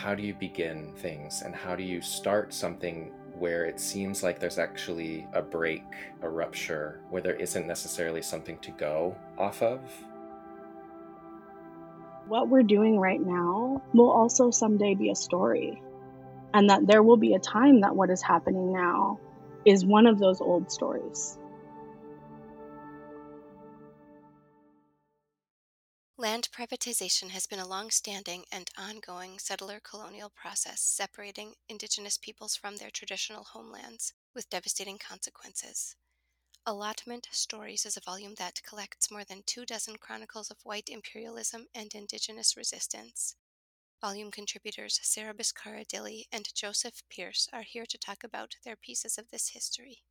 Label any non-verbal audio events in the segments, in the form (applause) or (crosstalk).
how do you begin things and how do you start something where it seems like there's actually a break, a rupture, where there isn't necessarily something to go off of? What we're doing right now will also someday be a story. And that there will be a time that what is happening now is one of those old stories. Land privatization has been a long standing and ongoing settler colonial process separating indigenous peoples from their traditional homelands with devastating consequences. Allotment Stories is a volume that collects more than two dozen chronicles of white imperialism and indigenous resistance. Volume contributors Sarah Biscara Dilley and Joseph Pierce are here to talk about their pieces of this history.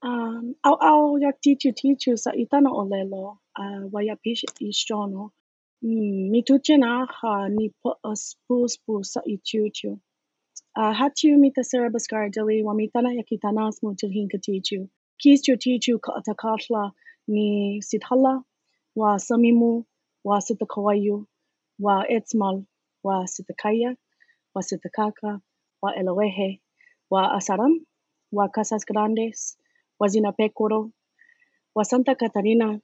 Um, au au yak tichu tichu sa itana olelo uh, waya pish ishono. Mm, mi tuchena ha ni po spu spu sa ichuchu. Uh, hatu mita Sarah Biscara Dilley wa mitana yakitana smu tilhin katichu. Kis chu tichu ka atakatla ni sithala wa samimu wa sitakawayu wa etzmal wa sitakaya wa sitakaka wa eloehe wa asaram. Wa casas grandes Wazinapekuro, wa Santa Catarina,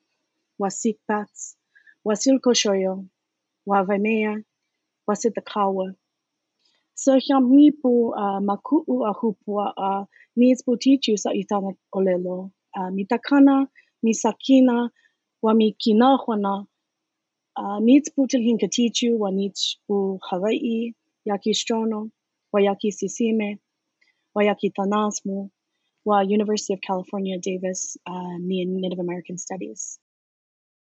wa Sikpats, wa Silkoshoyo, wa Vamea, wa Sitakawa. So mipu uh, maku'u a hupua a nis putichu sa itana olelo. Uh, mitakana, misakina, wa mi kinahwana, uh, nits putil hinkatichu, wa ni pu Hawaii, yaki strono, wa yaki sisime, wa yaki tanasmu, well, University of California, Davis, uh, Native American Studies.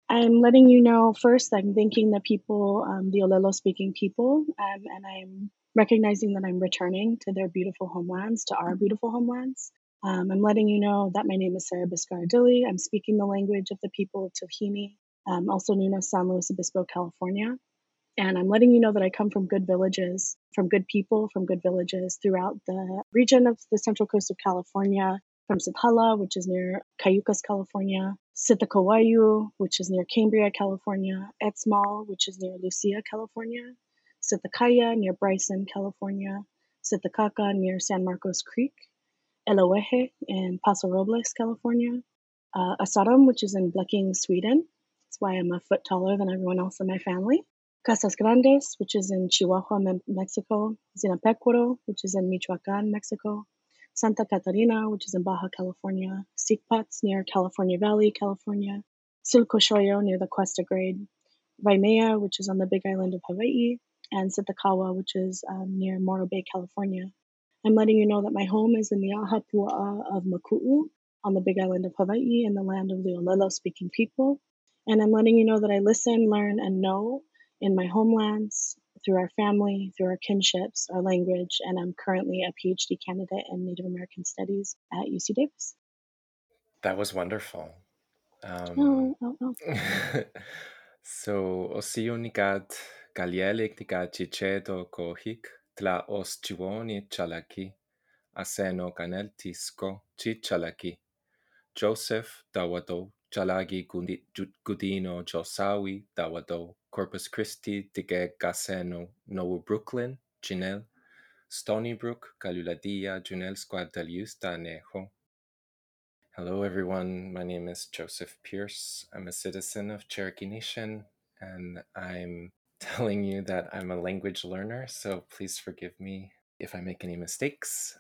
I'm letting you know first, I'm thanking the people, um, the Olelo speaking people, um, and I'm recognizing that I'm returning to their beautiful homelands, to our beautiful homelands. Um, I'm letting you know that my name is Sarah Biscara Dilley. I'm speaking the language of the people of Tohini, um, also known as San Luis Obispo, California. And I'm letting you know that I come from good villages, from good people, from good villages throughout the region of the central coast of California, from Sithala, which is near Cayucos, California, Sitakawayu, which is near Cambria, California, Etzmal, which is near Lucia, California, Sitakaya, near Bryson, California, Sitakaka, near San Marcos Creek, Eloeje in Paso Robles, California, uh, which is in Blekinge, Sweden. That's why I'm a foot taller than everyone else in my family. Casas Grandes, which is in Chihuahua, Mexico, Zinapecuaro, which is in Michoacan, Mexico, Santa Catarina, which is in Baja California, Sikpats near California Valley, California, Silcochoyo near the Cuesta Grade, Waimea, which is on the Big Island of Hawaii, and Sitakawa, which is um, near Morro Bay, California. I'm letting you know that my home is in the Ahupua'a of Maku'u on the Big Island of Hawaii in the land of the Olelo speaking people. And I'm letting you know that I listen, learn, and know in my homelands, through our family, through our kinships, our language, and I'm currently a PhD candidate in Native American Studies at UC Davis. That was wonderful. Um, oh, oh, oh. (laughs) so, osio nikat kalielik nikat chicheto kohik tla os chiwoni chalaki aseno kanel tisco chichalaki Joseph Dawato Jalagi Gudino Josawi Dawado Corpus Christi Tige Gaseno No Brooklyn Janelle Stony Brook Galuladia Junel Squad Nejo Hello everyone, my name is Joseph Pierce. I'm a citizen of Cherokee Nation and I'm (laughs) telling you that I'm a language learner, so please forgive me if I make any mistakes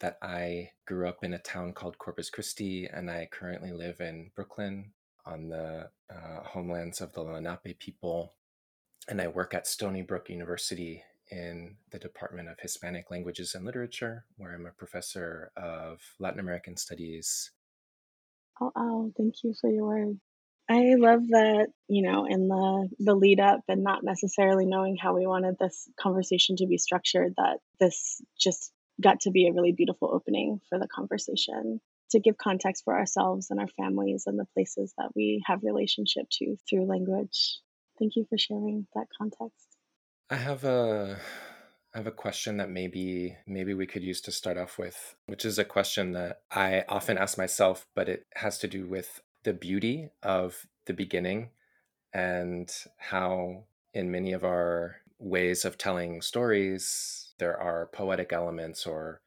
that I grew up in a town called Corpus Christi and I currently live in Brooklyn on the uh, homelands of the Lenape people. And I work at Stony Brook University in the Department of Hispanic Languages and Literature, where I'm a professor of Latin American Studies. Oh, oh thank you for your words. I love that, you know, in the the lead up and not necessarily knowing how we wanted this conversation to be structured, that this just got to be a really beautiful opening for the conversation to give context for ourselves and our families and the places that we have relationship to through language. Thank you for sharing that context. I have a I have a question that maybe maybe we could use to start off with, which is a question that I often ask myself, but it has to do with the beauty of the beginning and how in many of our ways of telling stories. There are poetic elements, or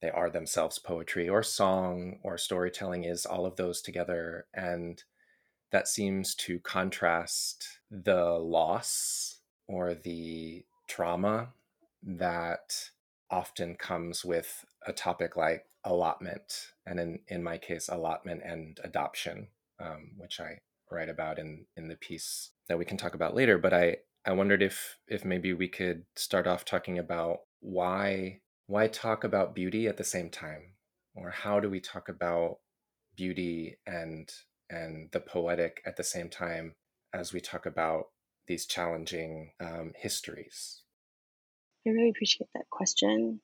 they are themselves poetry, or song, or storytelling is all of those together. And that seems to contrast the loss or the trauma that often comes with a topic like allotment, and in, in my case, allotment and adoption, um, which I write about in, in the piece that we can talk about later. But I, I wondered if if maybe we could start off talking about why why talk about beauty at the same time, or how do we talk about beauty and and the poetic at the same time as we talk about these challenging um, histories? I really appreciate that question.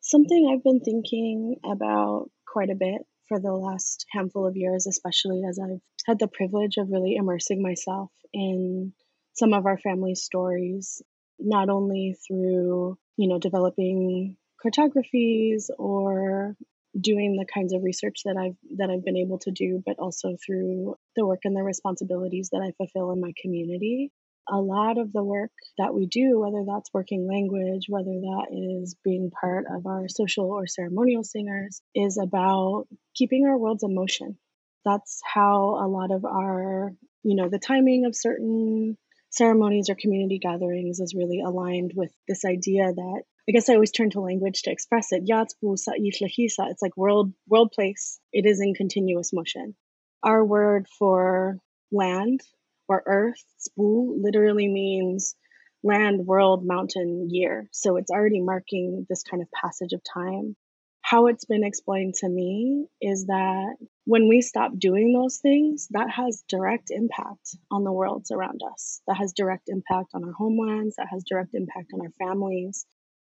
Something I've been thinking about quite a bit for the last handful of years, especially as I've had the privilege of really immersing myself in some of our family stories, not only through, you know, developing cartographies or doing the kinds of research that I've that I've been able to do, but also through the work and the responsibilities that I fulfill in my community. A lot of the work that we do, whether that's working language, whether that is being part of our social or ceremonial singers, is about keeping our worlds in motion. That's how a lot of our, you know, the timing of certain ceremonies or community gatherings is really aligned with this idea that I guess I always turn to language to express it. It's like world world place. It is in continuous motion. Our word for land or earth, spu, literally means land, world, mountain, year. So it's already marking this kind of passage of time. How it's been explained to me is that when we stop doing those things, that has direct impact on the worlds around us. That has direct impact on our homelands, that has direct impact on our families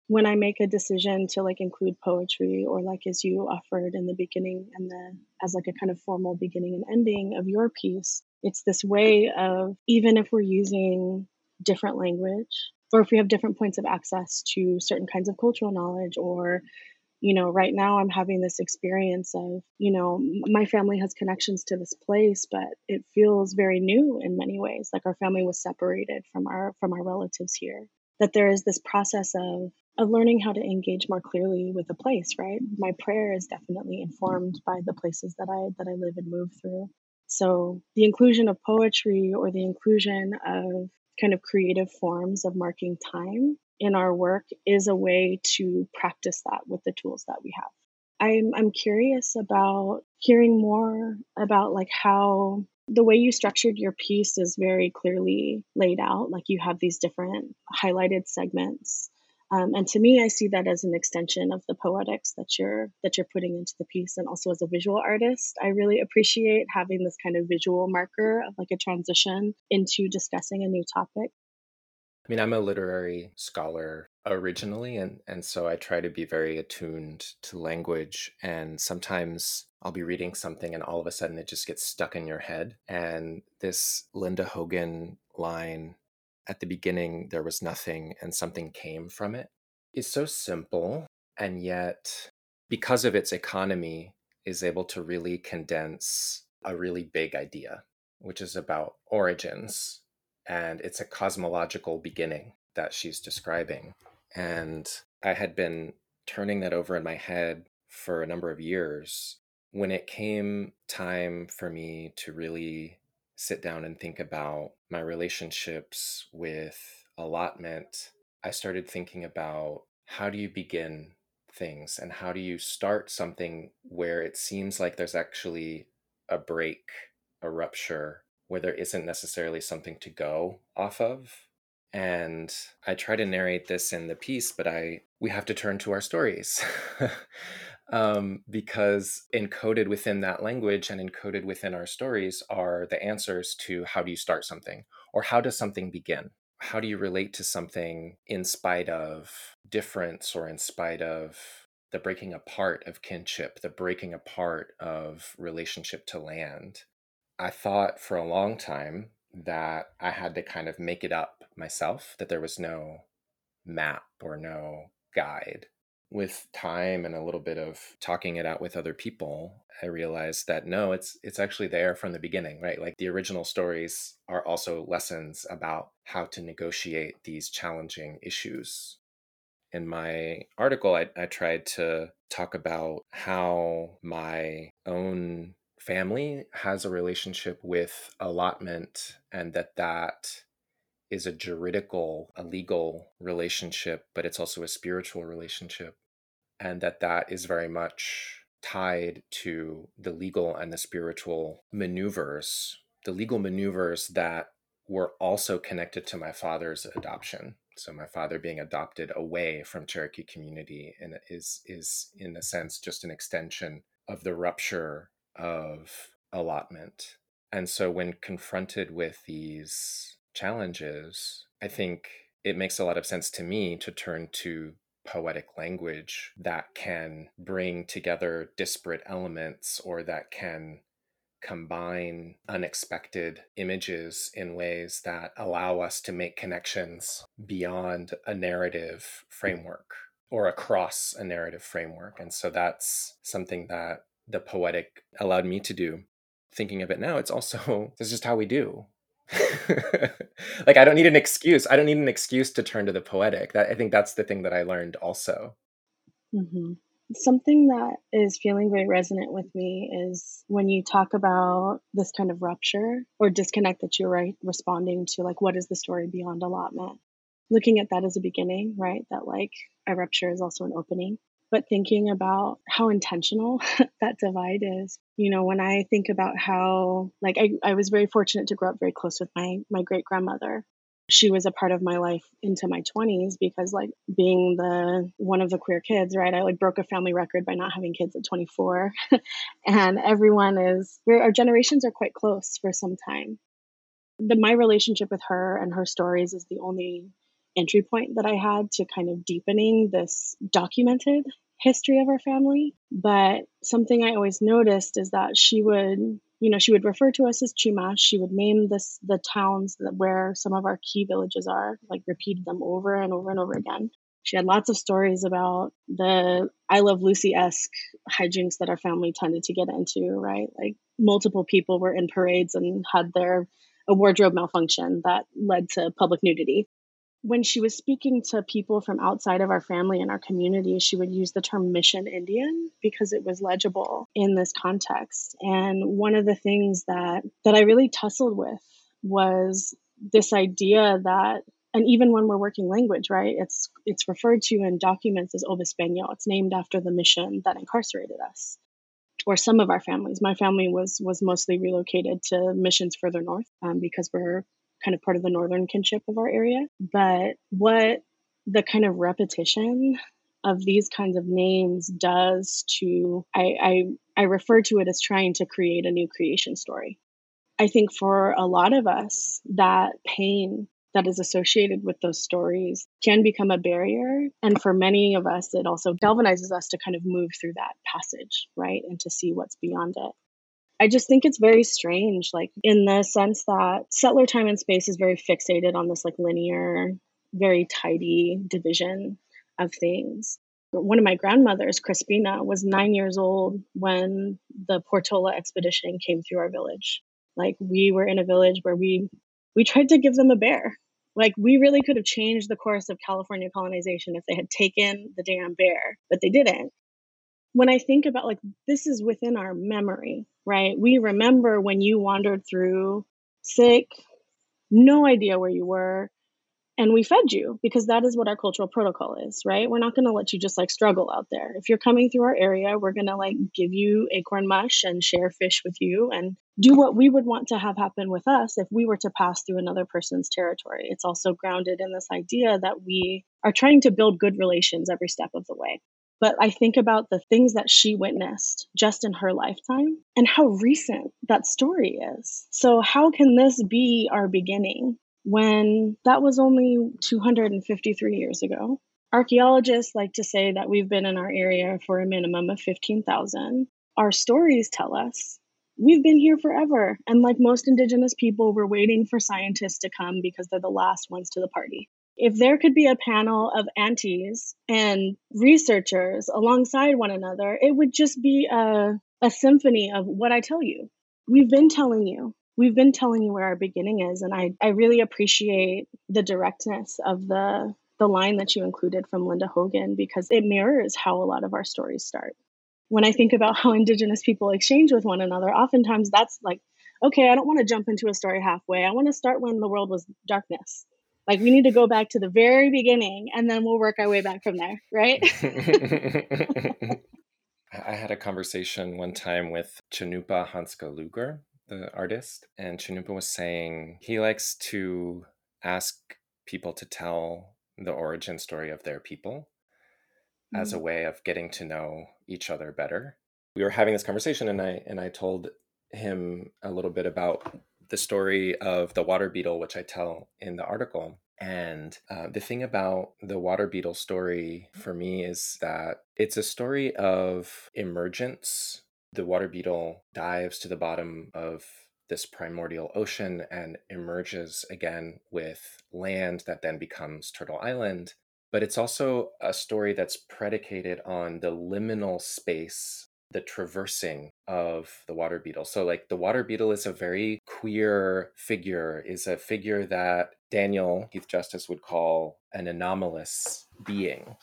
when I make a decision to like include poetry or like as you offered in the beginning and the as like a kind of formal beginning and ending of your piece, it's this way of even if we're using different language or if we have different points of access to certain kinds of cultural knowledge or you know right now i'm having this experience of you know my family has connections to this place but it feels very new in many ways. Like our family was separated from our from our relatives here. That there is this process of of learning how to engage more clearly with the place right? My prayer is definitely informed by the places that i that i live and move through. So the inclusion of poetry or the inclusion of kind of creative forms of marking time in our work is a way to practice that with the tools that we have. I'm i'm curious about hearing more about like how the way you structured your piece is very clearly laid out like you have these different highlighted segments. Um, and to me, I see that as an extension of the poetics that you're that you're putting into the piece, and also as a visual artist, I really appreciate having this kind of visual marker of like a transition into discussing a new topic. I mean, I'm a literary scholar originally, and and so I try to be very attuned to language. And sometimes I'll be reading something, and all of a sudden it just gets stuck in your head. And this Linda Hogan line at the beginning there was nothing and something came from it is so simple and yet because of its economy is able to really condense a really big idea which is about origins and it's a cosmological beginning that she's describing. And i had been turning that over in my head for a number of years when it came time for me to really sit down and think about my relationships with allotment, I started thinking about how do you begin things and how do you start something where it seems like there's actually a break, a rupture, where there isn't necessarily something to go off of. And I try to narrate this in the piece, but I we have to turn to our stories. (laughs) um, because encoded within that language and encoded within our stories are the answers to how do you start something or how does something begin how do you relate to something in spite of difference or in spite of the breaking apart of kinship the breaking apart of relationship to land i thought for a long time that i had to kind of make it up myself that there was no map or no guide with time and a little bit of talking it out with other people, I realized that no, it's it's actually there from the beginning, right? Like the original stories are also lessons about how to negotiate these challenging issues. In my article, I, I tried to talk about how my own family has a relationship with allotment and that that is a juridical, a legal relationship, but it's also a spiritual relationship. And that that is very much tied to the legal and the spiritual maneuvers, the legal maneuvers that were also connected to my father's adoption. So my father being adopted away from Cherokee community and is is in a sense just an extension of the rupture of allotment. And so when confronted with these challenges, I think it makes a lot of sense to me to turn to poetic language that can bring together disparate elements or that can combine unexpected images in ways that allow us to make connections beyond a narrative framework or across a narrative framework. And so that's something that the poetic allowed me to do. Thinking of it now, it's also, (laughs) this is just how we do. (laughs) like I don't need an excuse. I don't need an excuse to turn to the poetic. That I think that's the thing that I learned also. Mm-hmm. Something that is feeling very resonant with me is when you talk about this kind of rupture or disconnect that you're right responding to like what is the story beyond allotment. Looking at that as a beginning, right? That like a rupture is also an opening but thinking about how intentional (laughs) that divide is. You know when i think about how like I, I was very fortunate to grow up very close with my my great grandmother. She was a part of my life into my 20s because like being the one of the queer kids right i like broke a family record by not having kids at 24 (laughs) and everyone is our generations are quite close for some time. The my relationship with her and her stories is the only entry point that I had to kind of deepening this documented history of our family. But something I always noticed is that she would, you know, she would refer to us as Chumash. She would name this the towns that where some of our key villages are, like repeated them over and over and over again. She had lots of stories about the I Love Lucy esque hijinks that our family tended to get into, right? Like multiple people were in parades and had their a wardrobe malfunction that led to public nudity when she was speaking to people from outside of our family and our community, she would use the term mission Indian because it was legible in this context. And one of the things that that I really tussled with was this idea that and even when we're working language, right, it's it's referred to in documents as Obispeño. It's named after the mission that incarcerated us or some of our families. My family was was mostly relocated to missions further north um, because we're kind of part of the northern kinship of our area. But what the kind of repetition of these kinds of names does to I, I I refer to it as trying to create a new creation story. I think for a lot of us, that pain that is associated with those stories can become a barrier. And for many of us, it also galvanizes us to kind of move through that passage, right? And to see what's beyond it. I just think it's very strange, like in the sense that settler time and space is very fixated on this like linear, very tidy division of things. One of my grandmothers, Crispina, was nine years old when the Portola expedition came through our village. Like we were in a village where we we tried to give them a bear. Like we really could have changed the course of California colonization if they had taken the damn bear, but they didn't when I think about like this is within our memory, right? We remember when you wandered through sick, no idea where you were, and we fed you because that is what our cultural protocol is, right? We're not going to let you just like struggle out there. If you're coming through our area, we're going to like give you acorn mush and share fish with you and do what we would want to have happen with us if we were to pass through another person's territory. It's also grounded in this idea that we are trying to build good relations every step of the way. But I think about the things that she witnessed just in her lifetime and how recent that story is. So, how can this be our beginning when that was only 253 years ago? Archaeologists like to say that we've been in our area for a minimum of 15,000. Our stories tell us we've been here forever. And like most indigenous people, we're waiting for scientists to come because they're the last ones to the party. If there could be a panel of aunties and researchers alongside one another, it would just be a, a symphony of what I tell you. We've been telling you. We've been telling you where our beginning is. And I, I really appreciate the directness of the the line that you included from Linda Hogan because it mirrors how a lot of our stories start. When I think about how Indigenous people exchange with one another, oftentimes that's like, okay, I don't want to jump into a story halfway. I want to start when the world was darkness. Like we need to go back to the very beginning and then we'll work our way back from there, right? (laughs) (laughs) I had a conversation one time with Cannupa Hanska Luger, the artist, and Cannupa was saying he likes to ask people to tell the origin story of their people mm. as a mm. way of getting to know each other better. We were having this conversation and I and I told him a little bit about the story of the water beetle, which I tell in the article. And uh, the thing about the water beetle story for me is that it's a story of emergence. The water beetle dives to the bottom of this primordial ocean and emerges again with land that then becomes Turtle Island. But it's also a story that's predicated on the liminal space, the traversing of the water beetle. So, like, the water beetle is a very queer figure, is a figure that Daniel Heath Justice would call an anomalous being.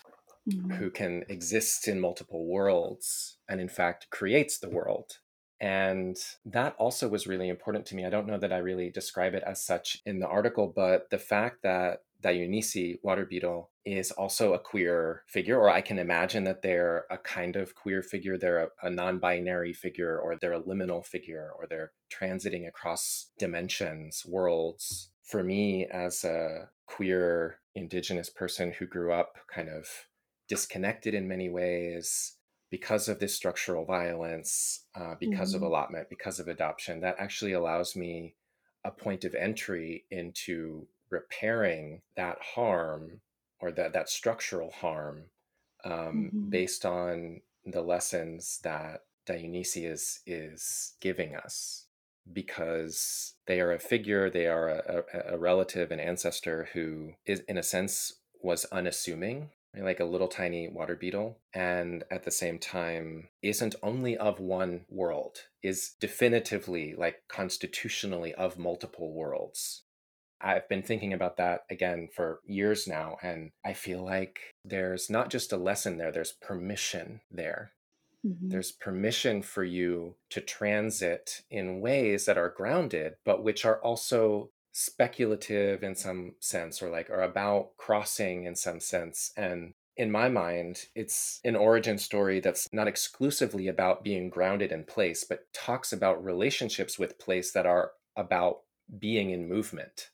Mm-hmm. Who can exist in multiple worlds and, in fact, creates the world and that also was really important to me. I don't know that I really describe it as such in the article, but the fact that Dayunisi, water beetle, is also a queer figure, or I can imagine that they're a kind of queer figure. They're a, a non binary figure, or they're a liminal figure, or they're transiting across dimensions, worlds. For me, as a queer Indigenous person who grew up kind of disconnected in many ways, because of this structural violence, uh, because mm-hmm. of allotment, because of adoption, that actually allows me a point of entry into repairing that harm or that, that structural harm um, mm-hmm. based on the lessons that Dayunisi is, is giving us because they are a figure, they are a, a, a relative, an ancestor who is, in a sense, was unassuming like a little tiny water beetle, and at the same time isn't only of one world, is definitively, like constitutionally, of multiple worlds. I've been thinking about that again for years now, and I feel like there's not just a lesson there, there's permission there. Mm-hmm. There's permission for you to transit in ways that are grounded, but which are also speculative in some sense or like are about crossing in some sense and in my mind it's an origin story that's not exclusively about being grounded in place but talks about relationships with place that are about being in movement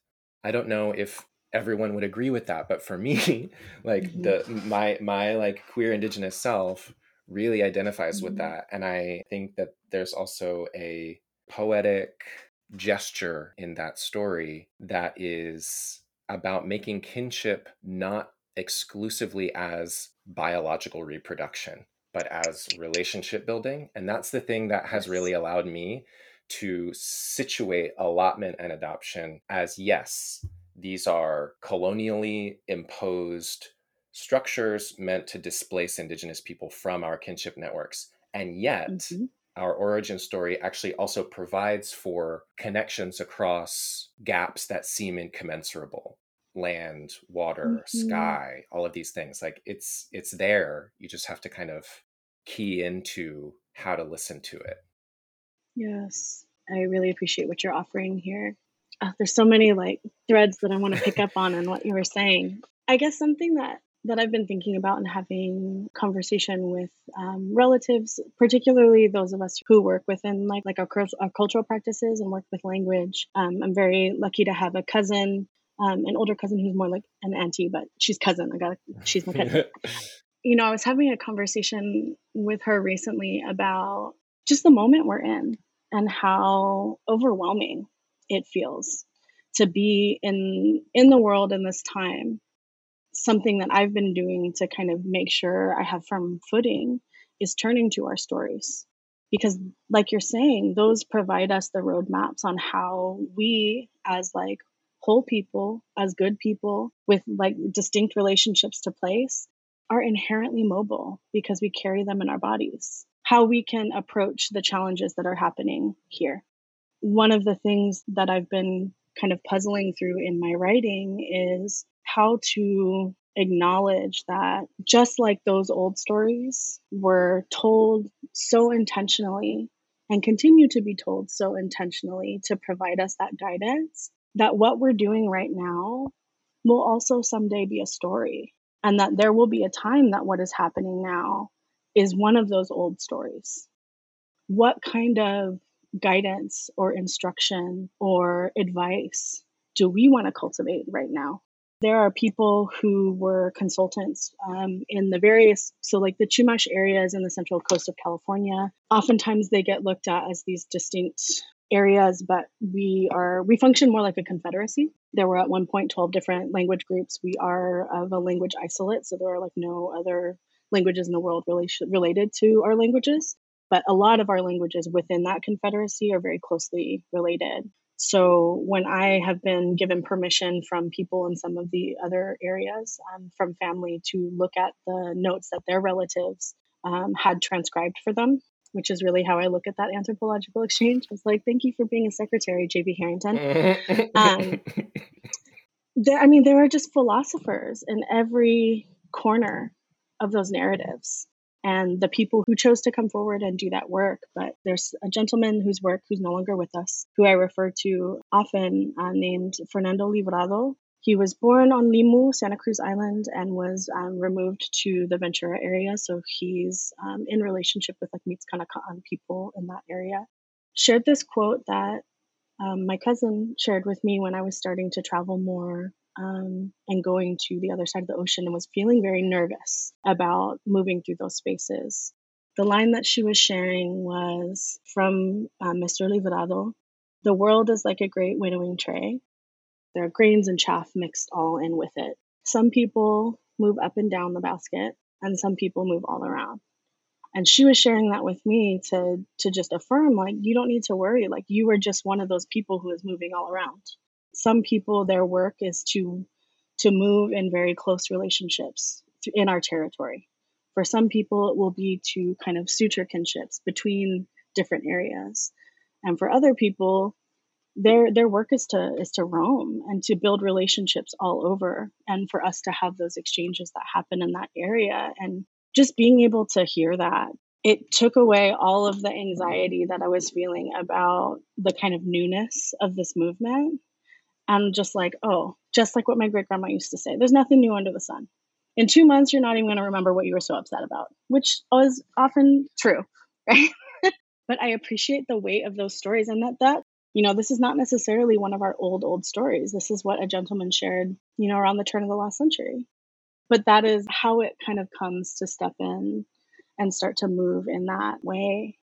i don't know if everyone would agree with that but for me (laughs) like mm-hmm. the my my like queer indigenous self really identifies mm-hmm. with that and i think that there's also a poetic gesture in that story that is about making kinship not exclusively as biological reproduction, but as relationship building. And that's the thing that has really allowed me to situate allotment and adoption as yes, these are colonially imposed structures meant to displace Indigenous people from our kinship networks. And yet, mm-hmm. our origin story actually also provides for connections across gaps that seem incommensurable. Land water mm-hmm. sky all of these things. Like it's it's there. You just have to kind of key into how to listen to it yes i really appreciate what you're offering here uh, there's so many like threads that i want to pick up on and what you were saying i guess something that that I've been thinking about and having conversation with um, relatives, particularly those of us who work within like like our, our cultural practices and work with language. Um, I'm very lucky to have a cousin, um, an older cousin who's more like an auntie, but she's cousin. I got she's my cousin. (laughs) you know, I was having a conversation with her recently about just the moment we're in and how overwhelming it feels to be in in the world in this time something that I've been doing to kind of make sure I have firm footing is turning to our stories. Because, like you're saying, those provide us the roadmaps on how we, as like whole people, as good people with like distinct relationships to place, are inherently mobile because we carry them in our bodies. How we can approach the challenges that are happening here. One of the things that I've been kind of puzzling through in my writing is how to acknowledge that just like those old stories were told so intentionally and continue to be told so intentionally to provide us that guidance, that what we're doing right now will also someday be a story. And that there will be a time that what is happening now is one of those old stories. What kind of guidance or instruction or advice do we want to cultivate right now? There are people who were consultants um, in the various, so like the Chumash areas in the central coast of California. Oftentimes they get looked at as these distinct areas, but we are, we function more like a confederacy. There were at one point 12 different language groups. We are of a language isolate, so there are like no other languages in the world really related to our languages. But a lot of our languages within that confederacy are very closely related. So when I have been given permission from people in some of the other areas, um, from family, to look at the notes that their relatives um, had transcribed for them, which is really how I look at that anthropological exchange. It's like, thank you for being a secretary, J.P. Harrington. um, there, I mean, there are just philosophers in every corner of those narratives and the people who chose to come forward and do that work. But there's a gentleman whose work who's no longer with us, who I refer to often, uh, named Fernando Librado. He was born on Limu, Santa Cruz Island, and was um, removed to the Ventura area. So he's um, in relationship with like Mixkanakaan people in that area. Shared this quote that um, my cousin shared with me when I was starting to travel more um, and going to the other side of the ocean and was feeling very nervous about moving through those spaces. The line that she was sharing was from uh, Mr. Librado The world is like a great winnowing tray. There are grains and chaff mixed all in with it. Some people move up and down the basket, and some people move all around. And she was sharing that with me to to just affirm like you don't need to worry like you are just one of those people who is moving all around some people their work is to to move in very close relationships in our territory for some people it will be to kind of suture kinships between different areas and for other people their their work is to is to roam and to build relationships all over and for us to have those exchanges that happen in that area and just being able to hear that it took away all of the anxiety that I was feeling about the kind of newness of this movement I'm just like, oh, just like what my great grandma used to say, there's nothing new under the sun. In two months, you're not even going to remember what you were so upset about, which is often true, (laughs) right? but I appreciate the weight of those stories and that that you know this is not necessarily one of our old old stories. This is what a gentleman shared, you know, around the turn of the last century. But that is how it kind of comes to step in and start to move in that way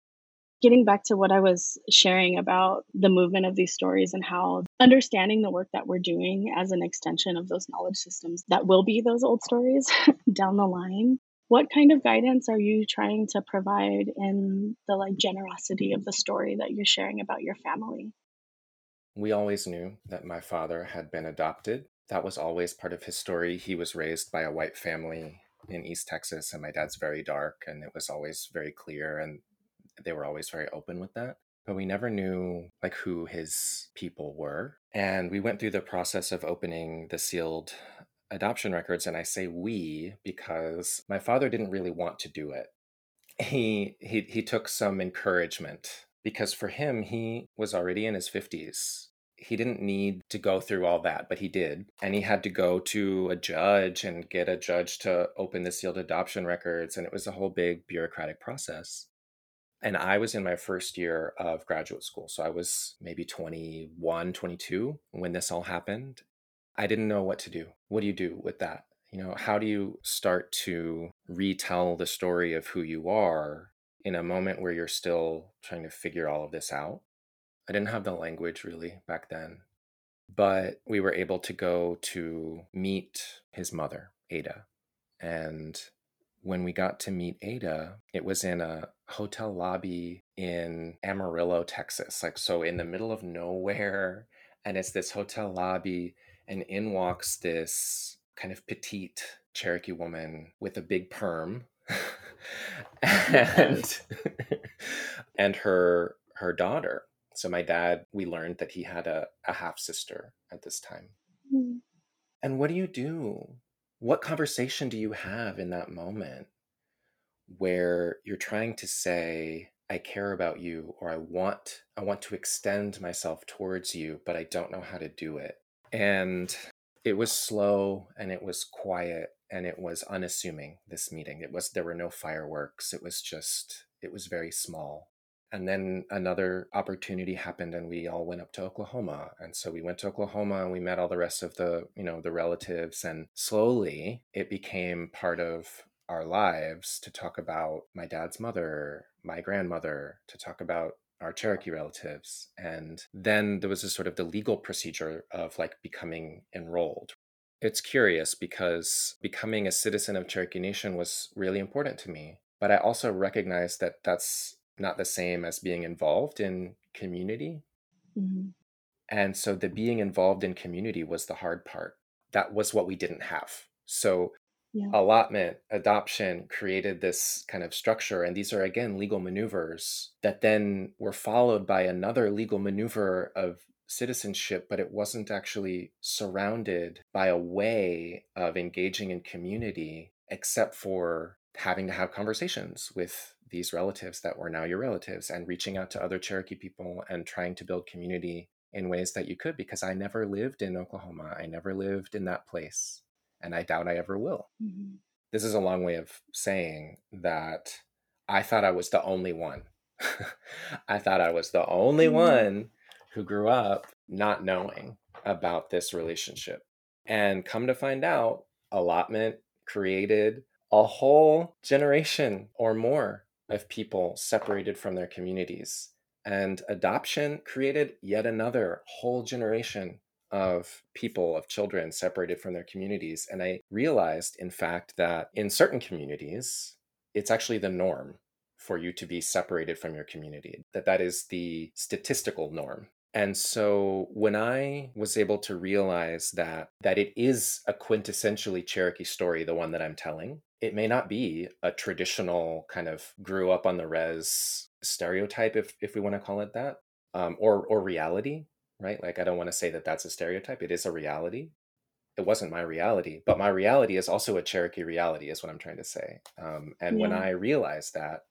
getting back to what I was sharing about the movement of these stories and how understanding the work that we're doing as an extension of those knowledge systems that will be those old stories (laughs) down the line. What kind of guidance are you trying to provide in the like generosity of the story that you're sharing about your family? We always knew that my father had been adopted. That was always part of his story. He was raised by a white family in East Texas, and my dad's very dark, and it was always very clear. And they were always very open with that but we never knew like who his people were and we went through the process of opening the sealed adoption records and i say we because my father didn't really want to do it he he he took some encouragement because for him he was already in his 50s he didn't need to go through all that, but he did. And he had to go to a judge and get a judge to open the sealed adoption records. And it was a whole big bureaucratic process and I was in my first year of graduate school. So I was maybe 21, 22 when this all happened. I didn't know what to do. What do you do with that? You know, how do you start to retell the story of who you are in a moment where you're still trying to figure all of this out? I didn't have the language really back then, but we were able to go to meet his mother, Ada. And when we got to meet Ada, it was in a hotel lobby in Amarillo, Texas. Like, so in the middle of nowhere. and it's this hotel lobby, and in walks this kind of petite Cherokee woman with a big perm. (laughs) and (laughs) and her her daughter. So my dad, we learned that he had a, a half sister at this time. Mm. And what do you do? What conversation do you have in that moment where you're trying to say, I care about you or I want I want to extend myself towards you, but I don't know how to do it. And it was slow and it was quiet and it was unassuming this meeting. It was there were no fireworks. It was just it was very small and then another opportunity happened and we all went up to oklahoma and so we went to oklahoma and we met all the rest of the you know the relatives and slowly it became part of our lives to talk about my dad's mother my grandmother to talk about our cherokee relatives and then there was a sort of the legal procedure of like becoming enrolled it's curious because becoming a citizen of cherokee nation was really important to me but i also recognize that that's not the same as being involved in community. Mm-hmm. And so the being involved in community was the hard part. That was what we didn't have. So yeah. allotment, adoption created this kind of structure. And these are, again, legal maneuvers that then were followed by another legal maneuver of citizenship, but it wasn't actually surrounded by a way of engaging in community except for having to have conversations with these relatives that were now your relatives and reaching out to other Cherokee people and trying to build community in ways that you could because I never lived in Oklahoma. I never lived in that place and I doubt I ever will. Mm-hmm. This is a long way of saying that I thought I was the only one. (laughs) I thought I was the only mm-hmm. one who grew up not knowing about this relationship. And come to find out, allotment created a whole generation or more of people separated from their communities. And adoption created yet another whole generation of people, of children separated from their communities. And I realized, in fact, that in certain communities, it's actually the norm for you to be separated from your community, that that is the statistical norm. And so when I was able to realize that that it is a quintessentially Cherokee story, the one that I'm telling, it may not be a traditional kind of grew up on the res stereotype, if if we want to call it that, um, or or reality, right? Like I don't want to say that that's a stereotype. It is a reality. It wasn't my reality, but my reality is also a Cherokee reality, is what I'm trying to say. Um, and yeah. when I realized that,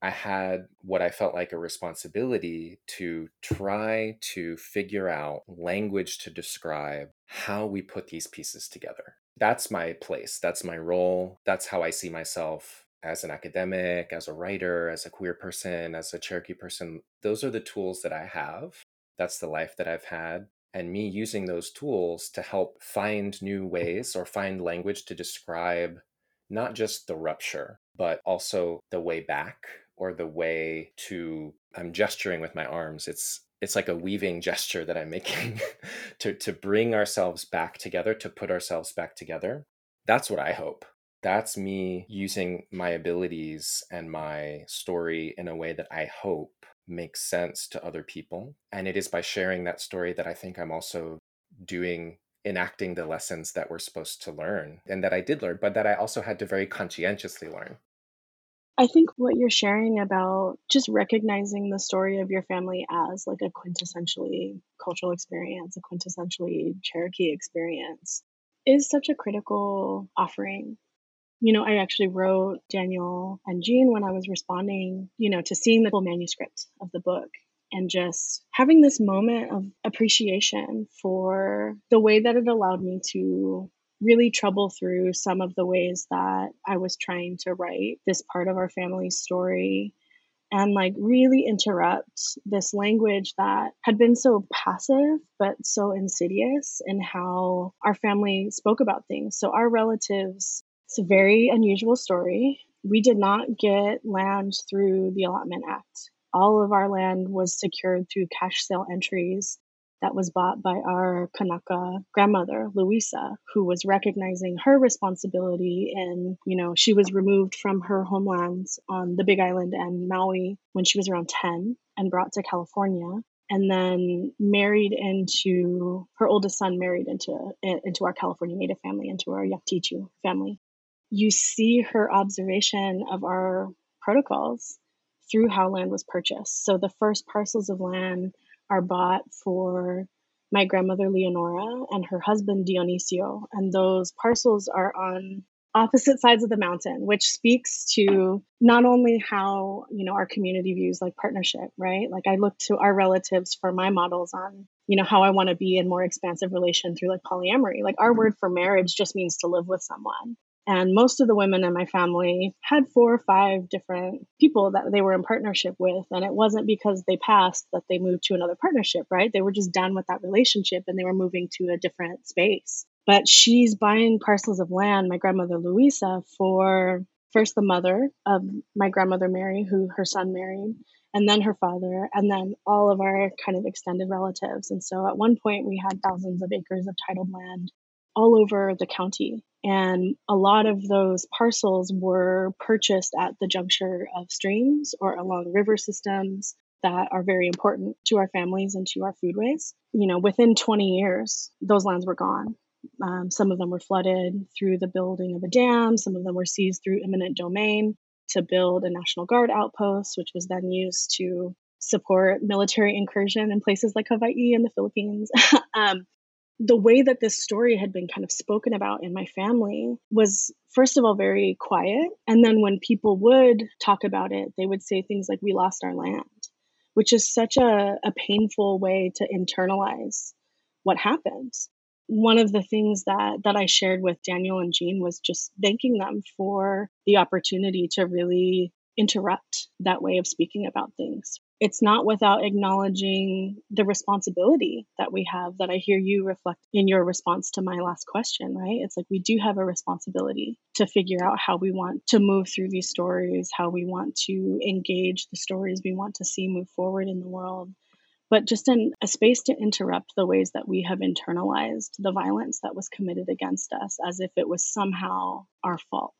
I had what I felt like a responsibility to try to figure out language to describe how we put these pieces together that's my place that's my role that's how i see myself as an academic as a writer as a queer person as a cherokee person those are the tools that i have that's the life that i've had and me using those tools to help find new ways or find language to describe not just the rupture but also the way back or the way to i'm gesturing with my arms it's it's like a weaving gesture that I'm making (laughs) to to bring ourselves back together, to put ourselves back together. That's what I hope. That's me using my abilities and my story in a way that I hope makes sense to other people. And it is by sharing that story that I think I'm also doing enacting the lessons that we're supposed to learn and that I did learn, but that I also had to very conscientiously learn. I think what you're sharing about just recognizing the story of your family as like a quintessentially cultural experience, a quintessentially Cherokee experience is such a critical offering. You know, I actually wrote Daniel and Jean when I was responding, you know, to seeing the full manuscript of the book and just having this moment of appreciation for the way that it allowed me to really trouble through some of the ways that I was trying to write this part of our family's story and like really interrupt this language that had been so passive but so insidious in how our family spoke about things. So, our relatives, it's a very unusual story. We did not get land through the Allotment Act. All of our land was secured through cash sale entries that was bought by our Kanaka grandmother, Louisa, who was recognizing her responsibility. And, you know, she was removed from her homelands on the Big Island and Maui when she was around 10 and brought to California. and then married into her oldest son married into into our California Native family, into our Yaktichu family. You see her observation of our protocols through how land was purchased. So the first parcels of land are bought for my grandmother Leonora and her husband Dionisio, and those parcels are on opposite sides of the mountain, which speaks to not only how, you know, our community views like partnership, right? Like I look to our relatives for my models on, you know, how I want to be in more expansive relation through like polyamory. Like our word for marriage just means to live with someone. And most of the women in my family had four or five different people that they were in partnership with. And it wasn't because they passed that they moved to another partnership, right? They were just done with that relationship and they were moving to a different space. But she's buying parcels of land, my grandmother Louisa, for first the mother of my grandmother Mary, who her son married, and then her father, and then all of our kind of extended relatives. And so at one point, we had thousands of acres of titled land all over the county. And a lot of those parcels were purchased at the juncture of streams or along river systems that are very important to our families and to our foodways. You know, within 20 years, those lands were gone. Um, some of them were flooded through the building of a dam, some of them were seized through eminent domain to build a National Guard outpost, which was then used to support military incursion in places like Hawaii and the Philippines. (laughs) um, the way that this story had been kind of spoken about in my family was first of all very quiet. And then when people would talk about it they would say things like we lost our land which is such a, a painful way to internalize what happened. One of the things that that I shared with Daniel and Jean was just thanking them for the opportunity to really interrupt that way of speaking about things it's not without acknowledging the responsibility that we have that I hear you reflect in your response to my last question, right? It's like we do have a responsibility to figure out how we want to move through these stories, how we want to engage the stories we want to see move forward in the world. But just in a space to interrupt the ways that we have internalized the violence that was committed against us as if it was somehow our fault.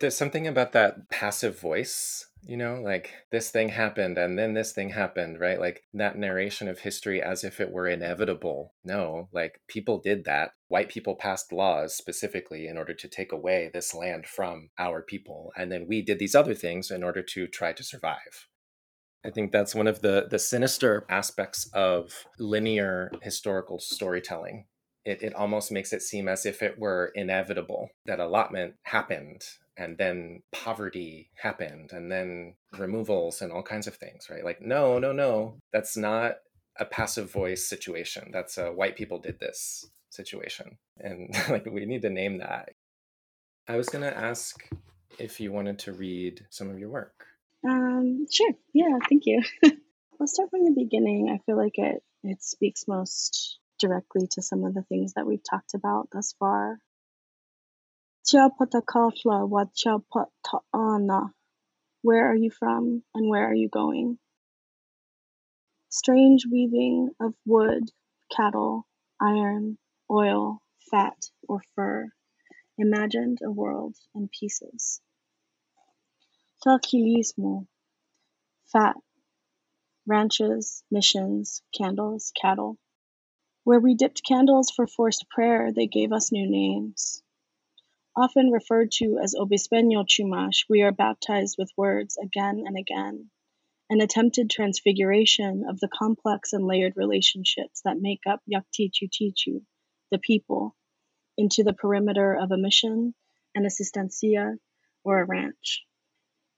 There's something about that passive voice, you know, like this thing happened and then this thing happened, right? Like that narration of history as if it were inevitable. No, like people did that. White people passed laws specifically in order to take away this land from our people. And then we did these other things in order to try to survive. I think that's one of the the sinister aspects of linear historical storytelling it, it almost makes it seem as if it were inevitable that allotment happened and then poverty happened and then removals and all kinds of things right? Like no no no that's not a passive voice situation. That's a white people did this situation. And (laughs) like we need to name that. I was going to ask if you wanted to read some of your work. Um sure. Yeah thank you. (laughs) Let's start from the beginning. I feel like it it speaks most directly to some of the things that we've talked about thus far Where are you from, and where are you going? Strange weaving of wood, cattle, iron, oil, fat, or fur, imagined a world in pieces. Takilismo, fat, ranches, missions, candles, cattle. Where we dipped candles for forced prayer, they gave us new names. Often referred to as Obispeño Chumash, we are baptized with words again and again, an attempted transfiguration of the complex and layered relationships that make up Yaktichu Tichu, the people, into the perimeter of a mission, an assistencia, or a ranch.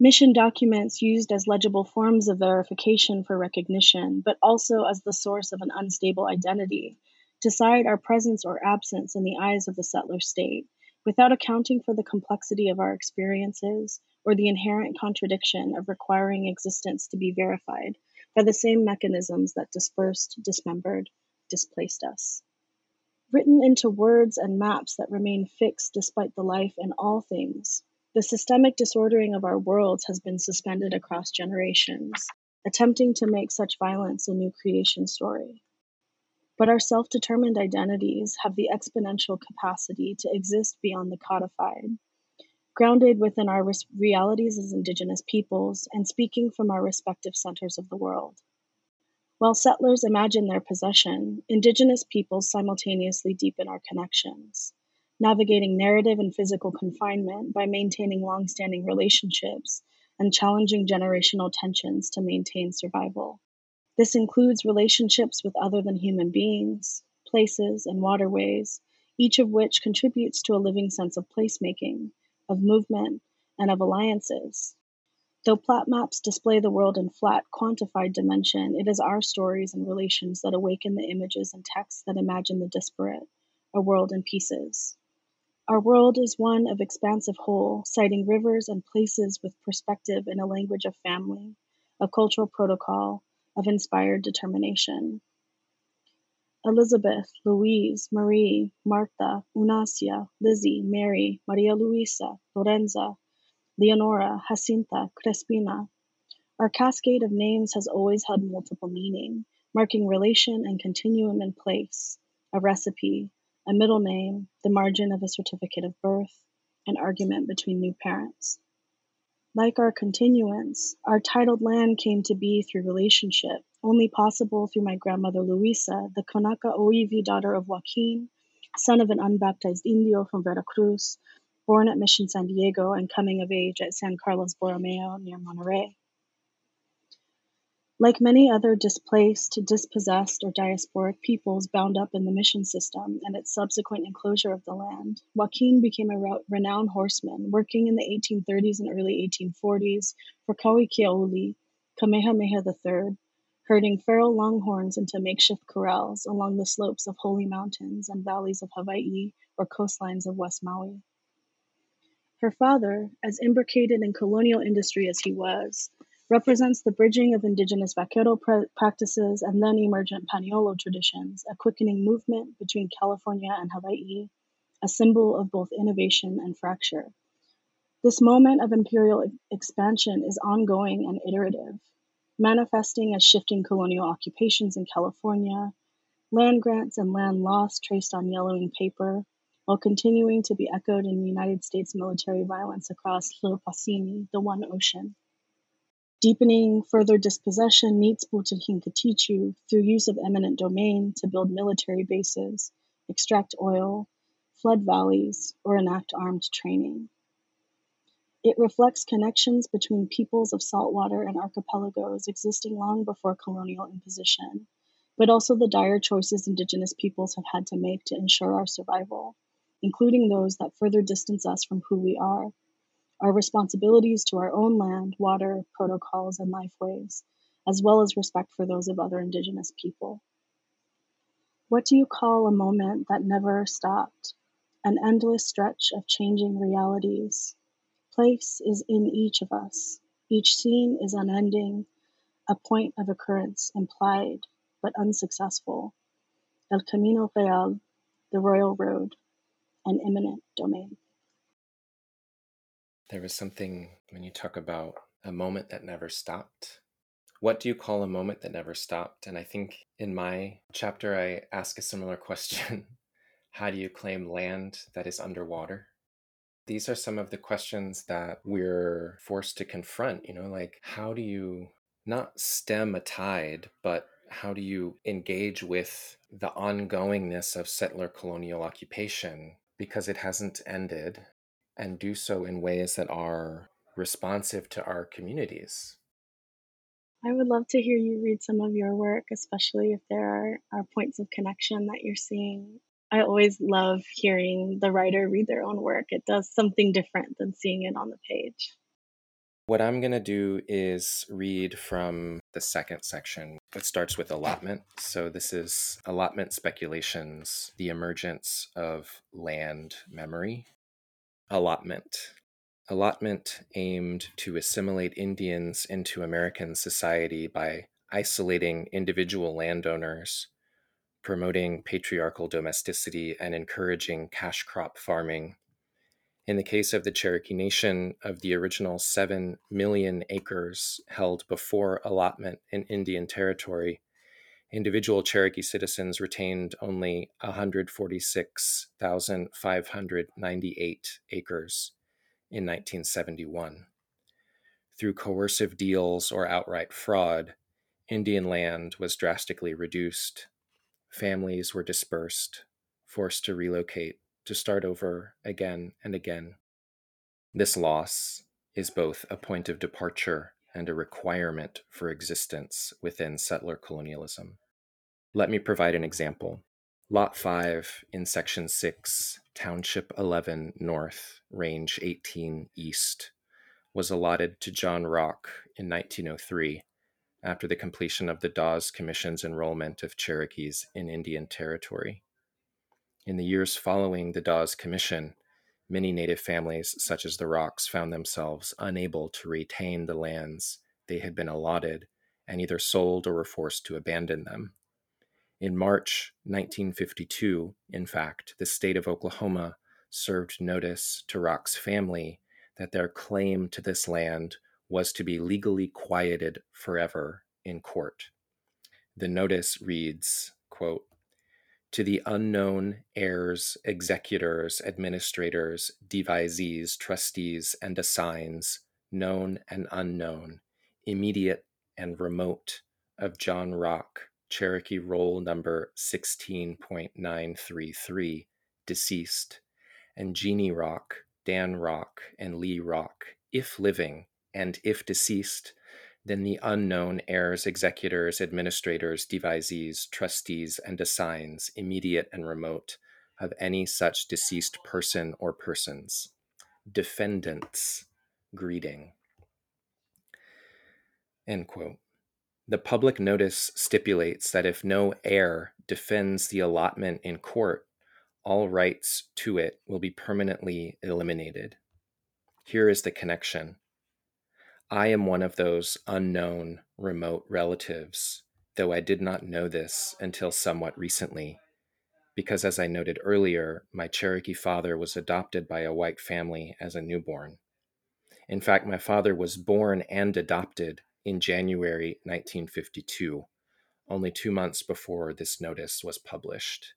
Mission documents used as legible forms of verification for recognition, but also as the source of an unstable identity, decide our presence or absence in the eyes of the settler state without accounting for the complexity of our experiences or the inherent contradiction of requiring existence to be verified by the same mechanisms that dispersed, dismembered, displaced us. Written into words and maps that remain fixed despite the life in all things, the systemic disordering of our worlds has been suspended across generations, attempting to make such violence a new creation story. But our self determined identities have the exponential capacity to exist beyond the codified, grounded within our realities as Indigenous peoples and speaking from our respective centers of the world. While settlers imagine their possession, Indigenous peoples simultaneously deepen our connections, navigating narrative and physical confinement by maintaining long standing relationships and challenging generational tensions to maintain survival. This includes relationships with other than human beings, places, and waterways, each of which contributes to a living sense of placemaking, of movement, and of alliances. Though plat maps display the world in flat, quantified dimension, it is our stories and relations that awaken the images and texts that imagine the disparate, a world in pieces. Our world is one of expansive whole, citing rivers and places with perspective in a language of family, a cultural protocol, of inspired determination. Elizabeth, Louise, Marie, Martha, Unacia, Lizzie, Mary, Maria Luisa, Lorenza, Leonora, Jacinta, Crespina. Our cascade of names has always had multiple meaning, marking relation and continuum in place, a recipe, a middle name, the margin of a certificate of birth, an argument between new parents. Like our continuance, our titled land came to be through relationship, only possible through my grandmother Luisa, the Kanaka Ōiwi daughter of Joaquin, son of an unbaptized Indio from Veracruz, born at Mission San Diego and coming of age at San Carlos Borromeo near Monterey. Like many other displaced, dispossessed, or diasporic peoples bound up in the mission system and its subsequent enclosure of the land, Joaquin became a renowned horseman, working in the 1830s and early 1840s for Kauikeaouli, Kamehameha III, herding feral longhorns into makeshift corrals along the slopes of holy mountains and valleys of Hawaii or coastlines of West Maui. Her father, as imbricated in colonial industry as he was, represents the bridging of indigenous vaquero practices and then emergent Paniolo traditions, a quickening movement between California and Hawaii, a symbol of both innovation and fracture. This moment of imperial expansion is ongoing and iterative, manifesting as shifting colonial occupations in California, land grants and land loss traced on yellowing paper, while continuing to be echoed in United States military violence across Hlilpasini, the One Ocean. Deepening further dispossession needs meets Butahinkatichu through use of eminent domain to build military bases, extract oil, flood valleys, or enact armed training. It reflects connections between peoples of saltwater and archipelagos existing long before colonial imposition, but also the dire choices indigenous peoples have had to make to ensure our survival including those that further distance us from who we are, our responsibilities to our own land, water, protocols, and lifeways, as well as respect for those of other Indigenous people. What do you call a moment that never stopped? An endless stretch of changing realities. Place is in each of us. Each scene is unending, a point of occurrence implied but unsuccessful. El Camino Real, the Royal Road, an eminent domain. There was something when you talk about a moment that never stopped. What do you call a moment that never stopped? And I think in my chapter, I ask a similar (laughs) question How do you claim land that is underwater? These are some of the questions that we're forced to confront. You know, like how do you not stem a tide, but how do you engage with the ongoingness of settler colonial occupation because it hasn't ended and do so in ways that are responsive to our communities. I would love to hear you read some of your work, especially if there are, are points of connection that you're seeing. I always love hearing the writer read their own work. It does something different than seeing it on the page. What I'm going to do is read from the second section. It starts with allotment. So, this is allotment speculations, the emergence of land memory. Allotment. Allotment aimed to assimilate Indians into American society by isolating individual landowners, promoting patriarchal domesticity, and encouraging cash crop farming in the case of the Cherokee Nation, of the original 7 million acres held before allotment in Indian Territory, individual Cherokee citizens retained only 146,598 acres in 1971. Through coercive deals or outright fraud, Indian land was drastically reduced, families were dispersed, forced to relocate, to start over again and again. This loss is both a point of departure and a requirement for existence within settler colonialism. Let me provide an example. Lot 5 in Section 6, Township 11 North, Range 18 East, was allotted to John Rock in 1903 after the completion of the Dawes Commission's enrollment of Cherokees in Indian Territory. In the years following the Dawes Commission, many native families, such as the Rocks, found themselves unable to retain the lands they had been allotted and either sold or were forced to abandon them. In March 1952, in fact, the state of Oklahoma served notice to Rock's family that their claim to this land was to be legally quieted forever in court. The notice reads, quote, to the unknown heirs, executors, administrators, devisees, trustees, and assigns, known and unknown, immediate and remote, of John Rock, Cherokee Roll number 16.933, deceased, and Jeannie Rock, Dan Rock, and Lee Rock, if living, and if deceased, then the unknown heirs, executors, administrators, devisees, trustees, and assigns, immediate and remote, of any such deceased person or persons. Defendants, greeting. End quote. The public notice stipulates that if no heir defends the allotment in court, all rights to it will be permanently eliminated. Here is the connection. I am one of those unknown remote relatives, though I did not know this until somewhat recently, because as I noted earlier, my Cherokee father was adopted by a white family as a newborn. In fact, my father was born and adopted in January 1952, only two months before this notice was published.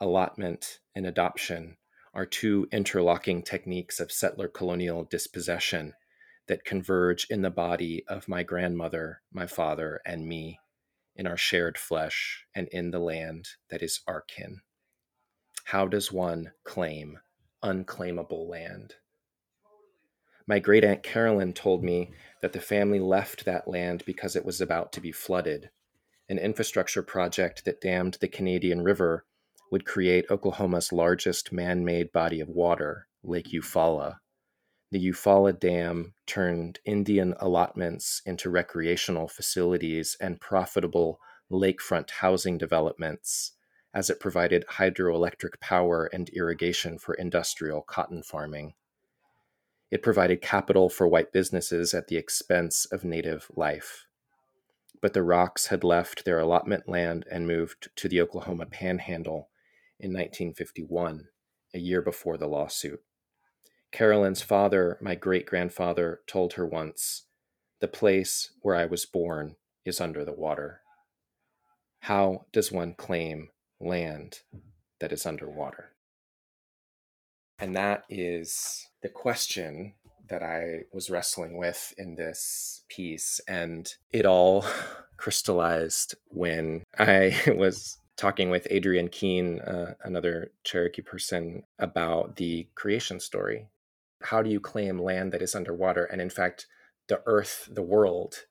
Allotment and adoption are two interlocking techniques of settler colonial dispossession that converge in the body of my grandmother, my father, and me, in our shared flesh, and in the land that is our kin. How does one claim unclaimable land? My great aunt Carolyn told me that the family left that land because it was about to be flooded. An infrastructure project that dammed the Canadian River would create Oklahoma's largest man made body of water, Lake Eufaula, the Eufaula Dam turned Indian allotments into recreational facilities and profitable lakefront housing developments as it provided hydroelectric power and irrigation for industrial cotton farming. It provided capital for white businesses at the expense of native life. But the Rocks had left their allotment land and moved to the Oklahoma Panhandle in 1951, a year before the lawsuit. Carolyn's father, my great grandfather, told her once, The place where I was born is under the water. How does one claim land that is underwater? And that is the question that I was wrestling with in this piece. And it all (laughs) crystallized when I (laughs) was talking with Adrienne Keene, uh, another Cherokee person, about the creation story how do you claim land that is underwater? And in fact, the earth, the world,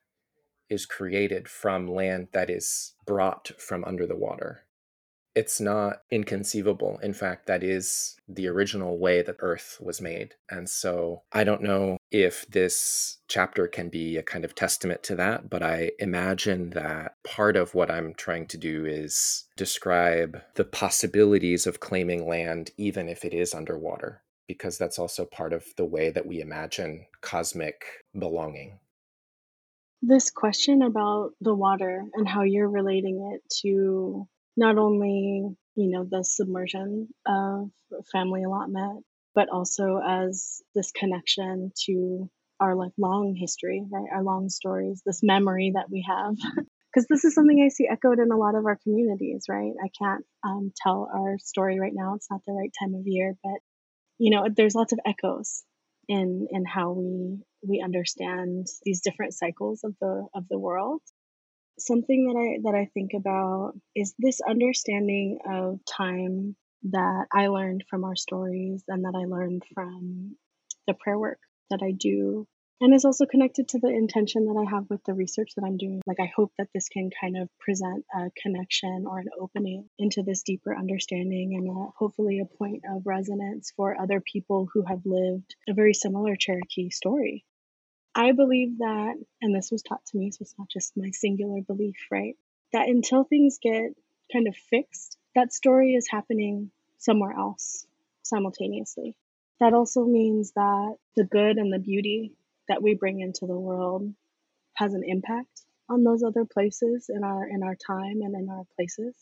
is created from land that is brought from under the water. It's not inconceivable. In fact, that is the original way that Earth was made. And so I don't know if this chapter can be a kind of testament to that, but I imagine that part of what I'm trying to do is describe the possibilities of claiming land, even if it is underwater because that's also part of the way that we imagine cosmic belonging. This question about the water and how you're relating it to not only, you know, the submersion of family allotment, but also as this connection to our like long history, right? Our long stories, this memory that we have. (laughs) Because this is something I see echoed in a lot of our communities, right? I can't um, tell our story right now. It's not the right time of year, but you know there's lots of echoes in in how we we understand these different cycles of the of the world something that I that I think about is this understanding of time that I learned from our stories and that I learned from the prayer work that I do and is also connected to the intention that I have with the research that I'm doing. Like, I hope that this can kind of present a connection or an opening into this deeper understanding and a, hopefully a point of resonance for other people who have lived a very similar Cherokee story. I believe that, and this was taught to me, so it's not just my singular belief, right? That until things get kind of fixed, that story is happening somewhere else simultaneously. That also means that the good and the beauty that we bring into the world has an impact on those other places in our in our time and in our places.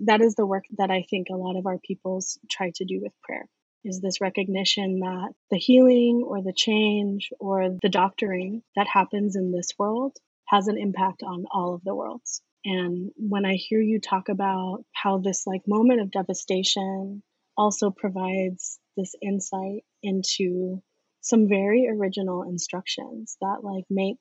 That is the work that I think a lot of our peoples try to do with prayer. Is this recognition that the healing or the change or the doctoring that happens in this world has an impact on all of the worlds. And when I hear you talk about how this like moment of devastation also provides this insight into some very original instructions that like make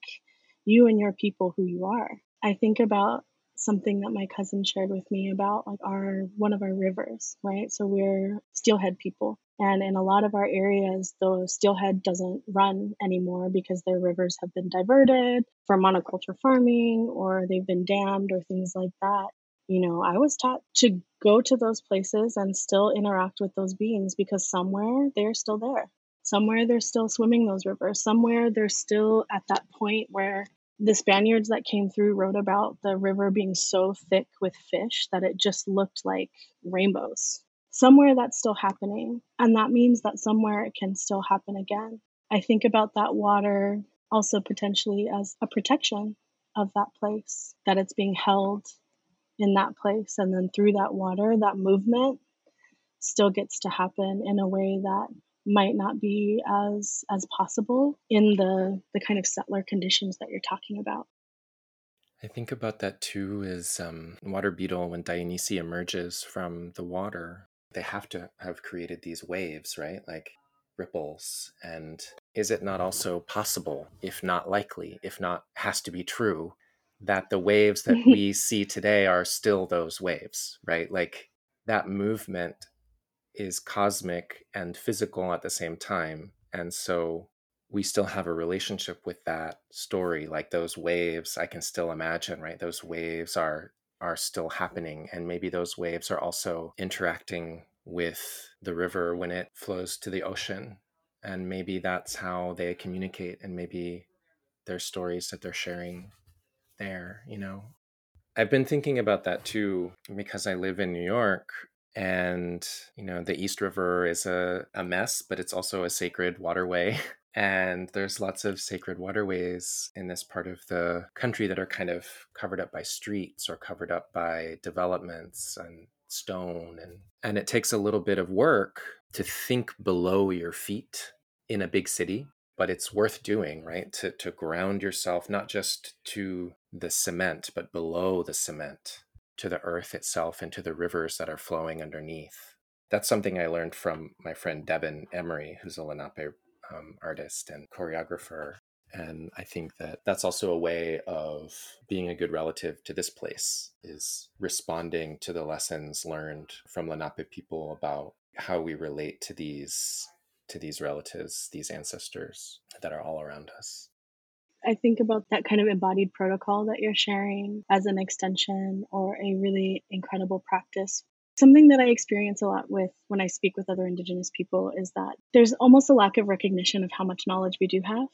you and your people who you are. I think about something that my cousin shared with me about like our one of our rivers, right? So we're steelhead people. And in a lot of our areas, the steelhead doesn't run anymore because their rivers have been diverted for monoculture farming or they've been dammed or things like that. You know, I was taught to go to those places and still interact with those beings because somewhere they're still there. Somewhere they're still swimming those rivers. Somewhere they're still at that point where the Spaniards that came through wrote about the river being so thick with fish that it just looked like rainbows. Somewhere that's still happening. And that means that somewhere it can still happen again. I think about that water also potentially as a protection of that place, that it's being held in that place. And then through that water, that movement still gets to happen in a way that might not be as as possible in the the kind of settler conditions that you're talking about. I think about that too is um, water beetle when Dayunisi emerges from the water. They have to have created these waves, right? Like ripples. And is it not also possible, if not likely, if not has to be true, that the waves that (laughs) we see today are still those waves, right? Like that movement is cosmic and physical at the same time. And so we still have a relationship with that story like those waves i can still imagine right those waves are are still happening and maybe those waves are also interacting with the river when it flows to the ocean and maybe that's how they communicate and maybe their stories that they're sharing there you know i've been thinking about that too because i live in new york and, you know, the East River is a, a mess, but it's also a sacred waterway. (laughs) And there's lots of sacred waterways in this part of the country that are kind of covered up by streets or covered up by developments and stone. And, and it takes a little bit of work to think below your feet in a big city but it's worth doing right to to ground yourself not just to the cement but below the cement to the earth itself and to the rivers that are flowing underneath. That's something I learned from my friend Devin Emery, who's a Lenape um, artist and choreographer. And I think that that's also a way of being a good relative to this place is responding to the lessons learned from Lenape people about how we relate to these to these relatives, these ancestors that are all around us. I think about that kind of embodied protocol that you're sharing as an extension or a really incredible practice. Something that I experience a lot with when I speak with other Indigenous people is that there's almost a lack of recognition of how much knowledge we do have.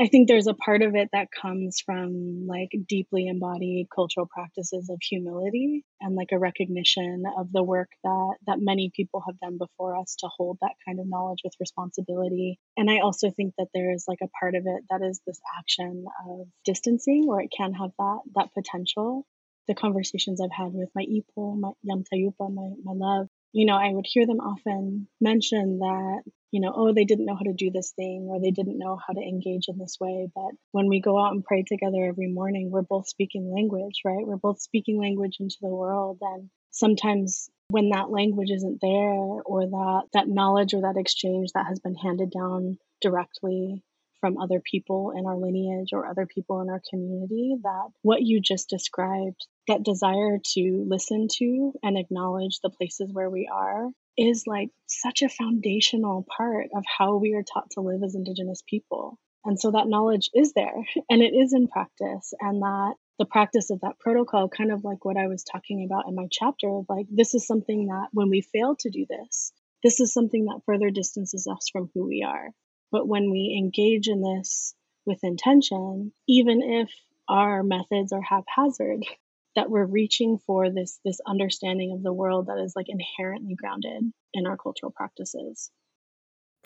I think there's a part of it that comes from like deeply embodied cultural practices of humility and like a recognition of the work that that many people have done before us to hold that kind of knowledge with responsibility. And I also think that there is like a part of it that is this action of distancing where it can have that that potential. The conversations I've had with my ipo, my yamtayupa, my, my love, you know, I would hear them often mention that, you know, oh, they didn't know how to do this thing or they didn't know how to engage in this way. But when we go out and pray together every morning, we're both speaking language, right? We're both speaking language into the world. And sometimes when that language isn't there or that, that knowledge or that exchange that has been handed down directly from other people in our lineage or other people in our community that what you just described, that desire to listen to and acknowledge the places where we are, is like such a foundational part of how we are taught to live as Indigenous people. And so that knowledge is there (laughs) and it is in practice, and that the practice of that protocol, kind of like what I was talking about in my chapter, of like, this is something that when we fail to do this, this is something that further distances us from who we are. But when we engage in this with intention, even if our methods are haphazard, that we're reaching for this this understanding of the world that is like inherently grounded in our cultural practices.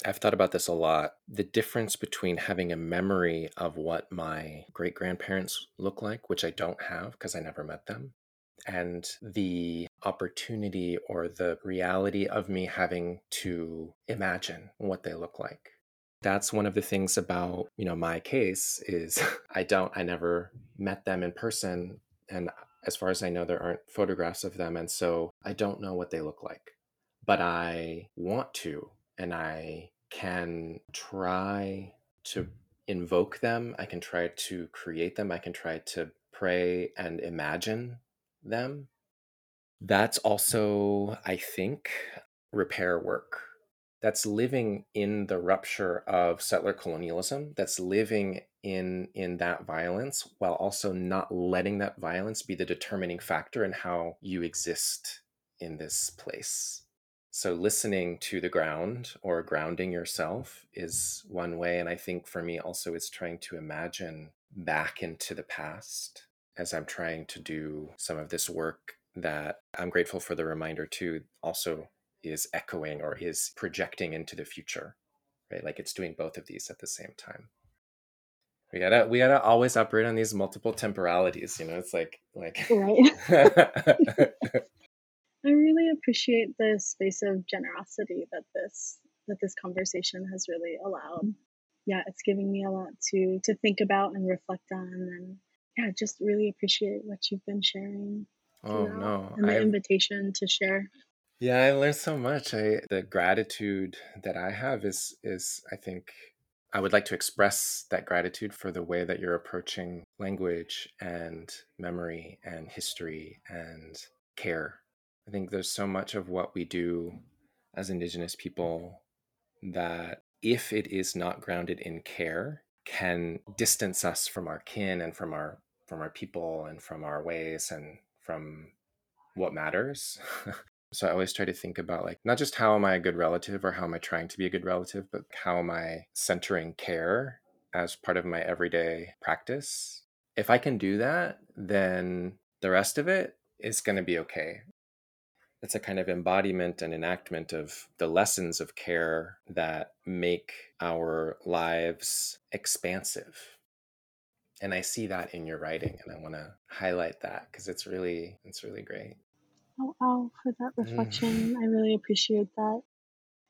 I've thought about this a lot. The difference between having a memory of what my great grandparents look like, which I don't have because I never met them, and the opportunity or the reality of me having to imagine what they look like that's one of the things about you know my case is (laughs) i don't i never met them in person and as far as i know there aren't photographs of them and so i don't know what they look like but i want to and i can try to invoke them i can try to create them i can try to pray and imagine them that's also, I think, repair work. That's living in the rupture of settler colonialism. That's living in in that violence while also not letting that violence be the determining factor in how you exist in this place. So listening to the ground or grounding yourself is one way and I think for me also it's trying to imagine back into the past as I'm trying to do some of this work that I'm grateful for the reminder too, also is echoing or is projecting into the future, right? Like it's doing both of these at the same time. We gotta we gotta always operate on these multiple temporalities, you know. It's like like right. (laughs) I really appreciate the space of generosity that this that this conversation has really allowed. Yeah, it's giving me a lot to to think about and reflect on and yeah, just really appreciate what you've been sharing. Oh no. And the I've, invitation to share. Yeah, I learned so much. I the gratitude that I have is is I think I would like to express that gratitude for the way that you're approaching language and memory and history and care. I think there's so much of what we do as Indigenous people that if it is not grounded in care, can distance us from our kin and from our from our people and from our ways and from what matters. (laughs) so I always try to think about like not just how am I a good relative or how am I trying to be a good relative, but how am I centering care as part of my everyday practice. If I can do that, then the rest of it is going to be okay. It's a kind of embodiment and enactment of the lessons of care that make our lives expansive and I see that in your writing, and I want to highlight that because it's really it's really great. Oh, oh, for that reflection, mm. I really appreciate that.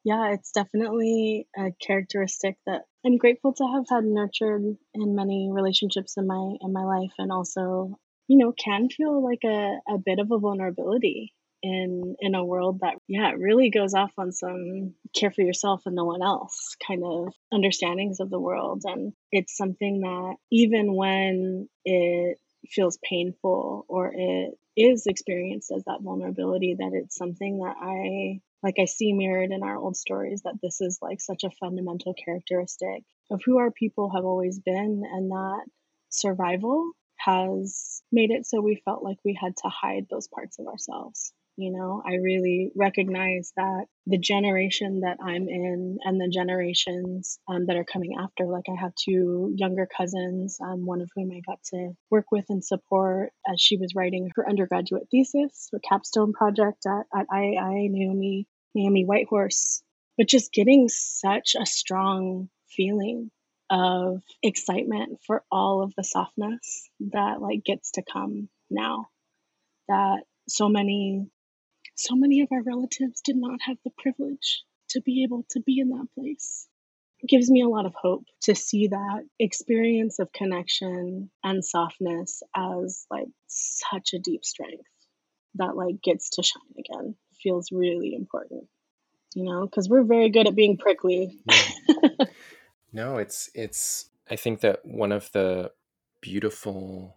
Yeah, it's definitely a characteristic that I'm grateful to have had nurtured in many relationships in my in my life, and also, you know, can feel like a, a bit of a vulnerability in in a world that yeah really goes off on some care for yourself and no one else kind of understandings of the world and it's something that even when it feels painful or it is experienced as that vulnerability that it's something that i like i see mirrored in our old stories that this is like such a fundamental characteristic of who our people have always been and that survival has made it so we felt like we had to hide those parts of ourselves you know, I really recognize that the generation that I'm in and the generations um, that are coming after, like I have two younger cousins, um, one of whom I got to work with and support as she was writing her undergraduate thesis, her capstone project at, at IAI, Naomi, Naomi Whitehorse. But just getting such a strong feeling of excitement for all of the softness that like gets to come now that so many so many of our relatives did not have the privilege to be able to be in that place. It gives me a lot of hope to see that experience of connection and softness as like such a deep strength that like gets to shine again. Feels really important, you know, because we're very good at being prickly. (laughs) No, it's it's I think that one of the beautiful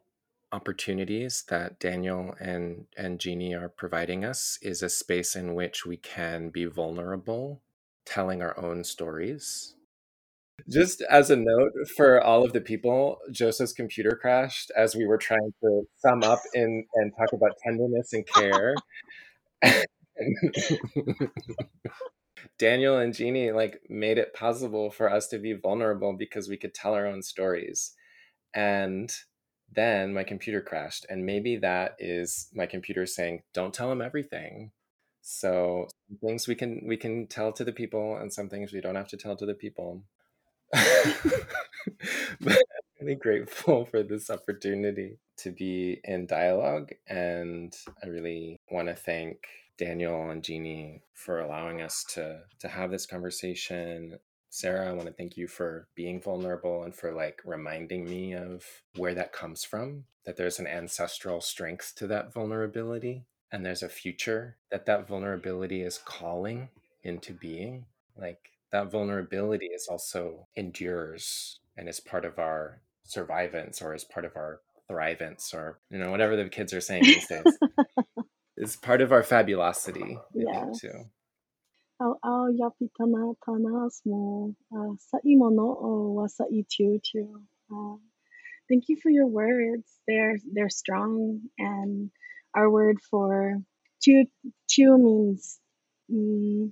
opportunities that Daniel and and Jeannie are providing us is a space in which we can be vulnerable, telling our own stories. Just as a note for all of the people, Joseph's computer crashed as we were trying to sum up in and talk about tenderness and care. (laughs) Daniel and Jeannie like made it possible for us to be vulnerable because we could tell our own stories. And then my computer crashed. And maybe that is my computer saying, don't tell them everything. So things we can we can tell to the people and some things we don't have to tell to the people. (laughs) but I'm really grateful for this opportunity to be in dialogue and I really want to thank Daniel and Jeannie for allowing us to to have this conversation. Sarah, I want to thank you for being vulnerable and for like reminding me of where that comes from, that there's an ancestral strength to that vulnerability and there's a future that that vulnerability is calling into being. Like that vulnerability is also endures and is part of our survivance or is part of our thrivance or you know whatever the kids are saying these days (laughs) is part of our fabulosity, I Yeah. think, too. Au au yapi tana tana smo uh, sa'i mono o wa sa'i tiu tiu. Uh, thank you for your words. They're they're strong, and our word for tiu tiu means mm,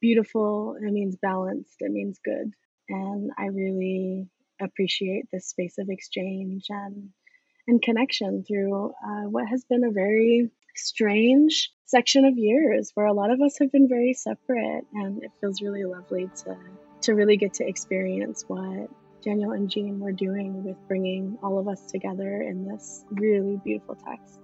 beautiful. It means balanced. It means good, and I really appreciate this space of exchange and and connection through uh, what has been a very strange section of years where a lot of us have been very separate and it feels really lovely to to really get to experience what Daniel and Jean were doing with bringing all of us together in this really beautiful text.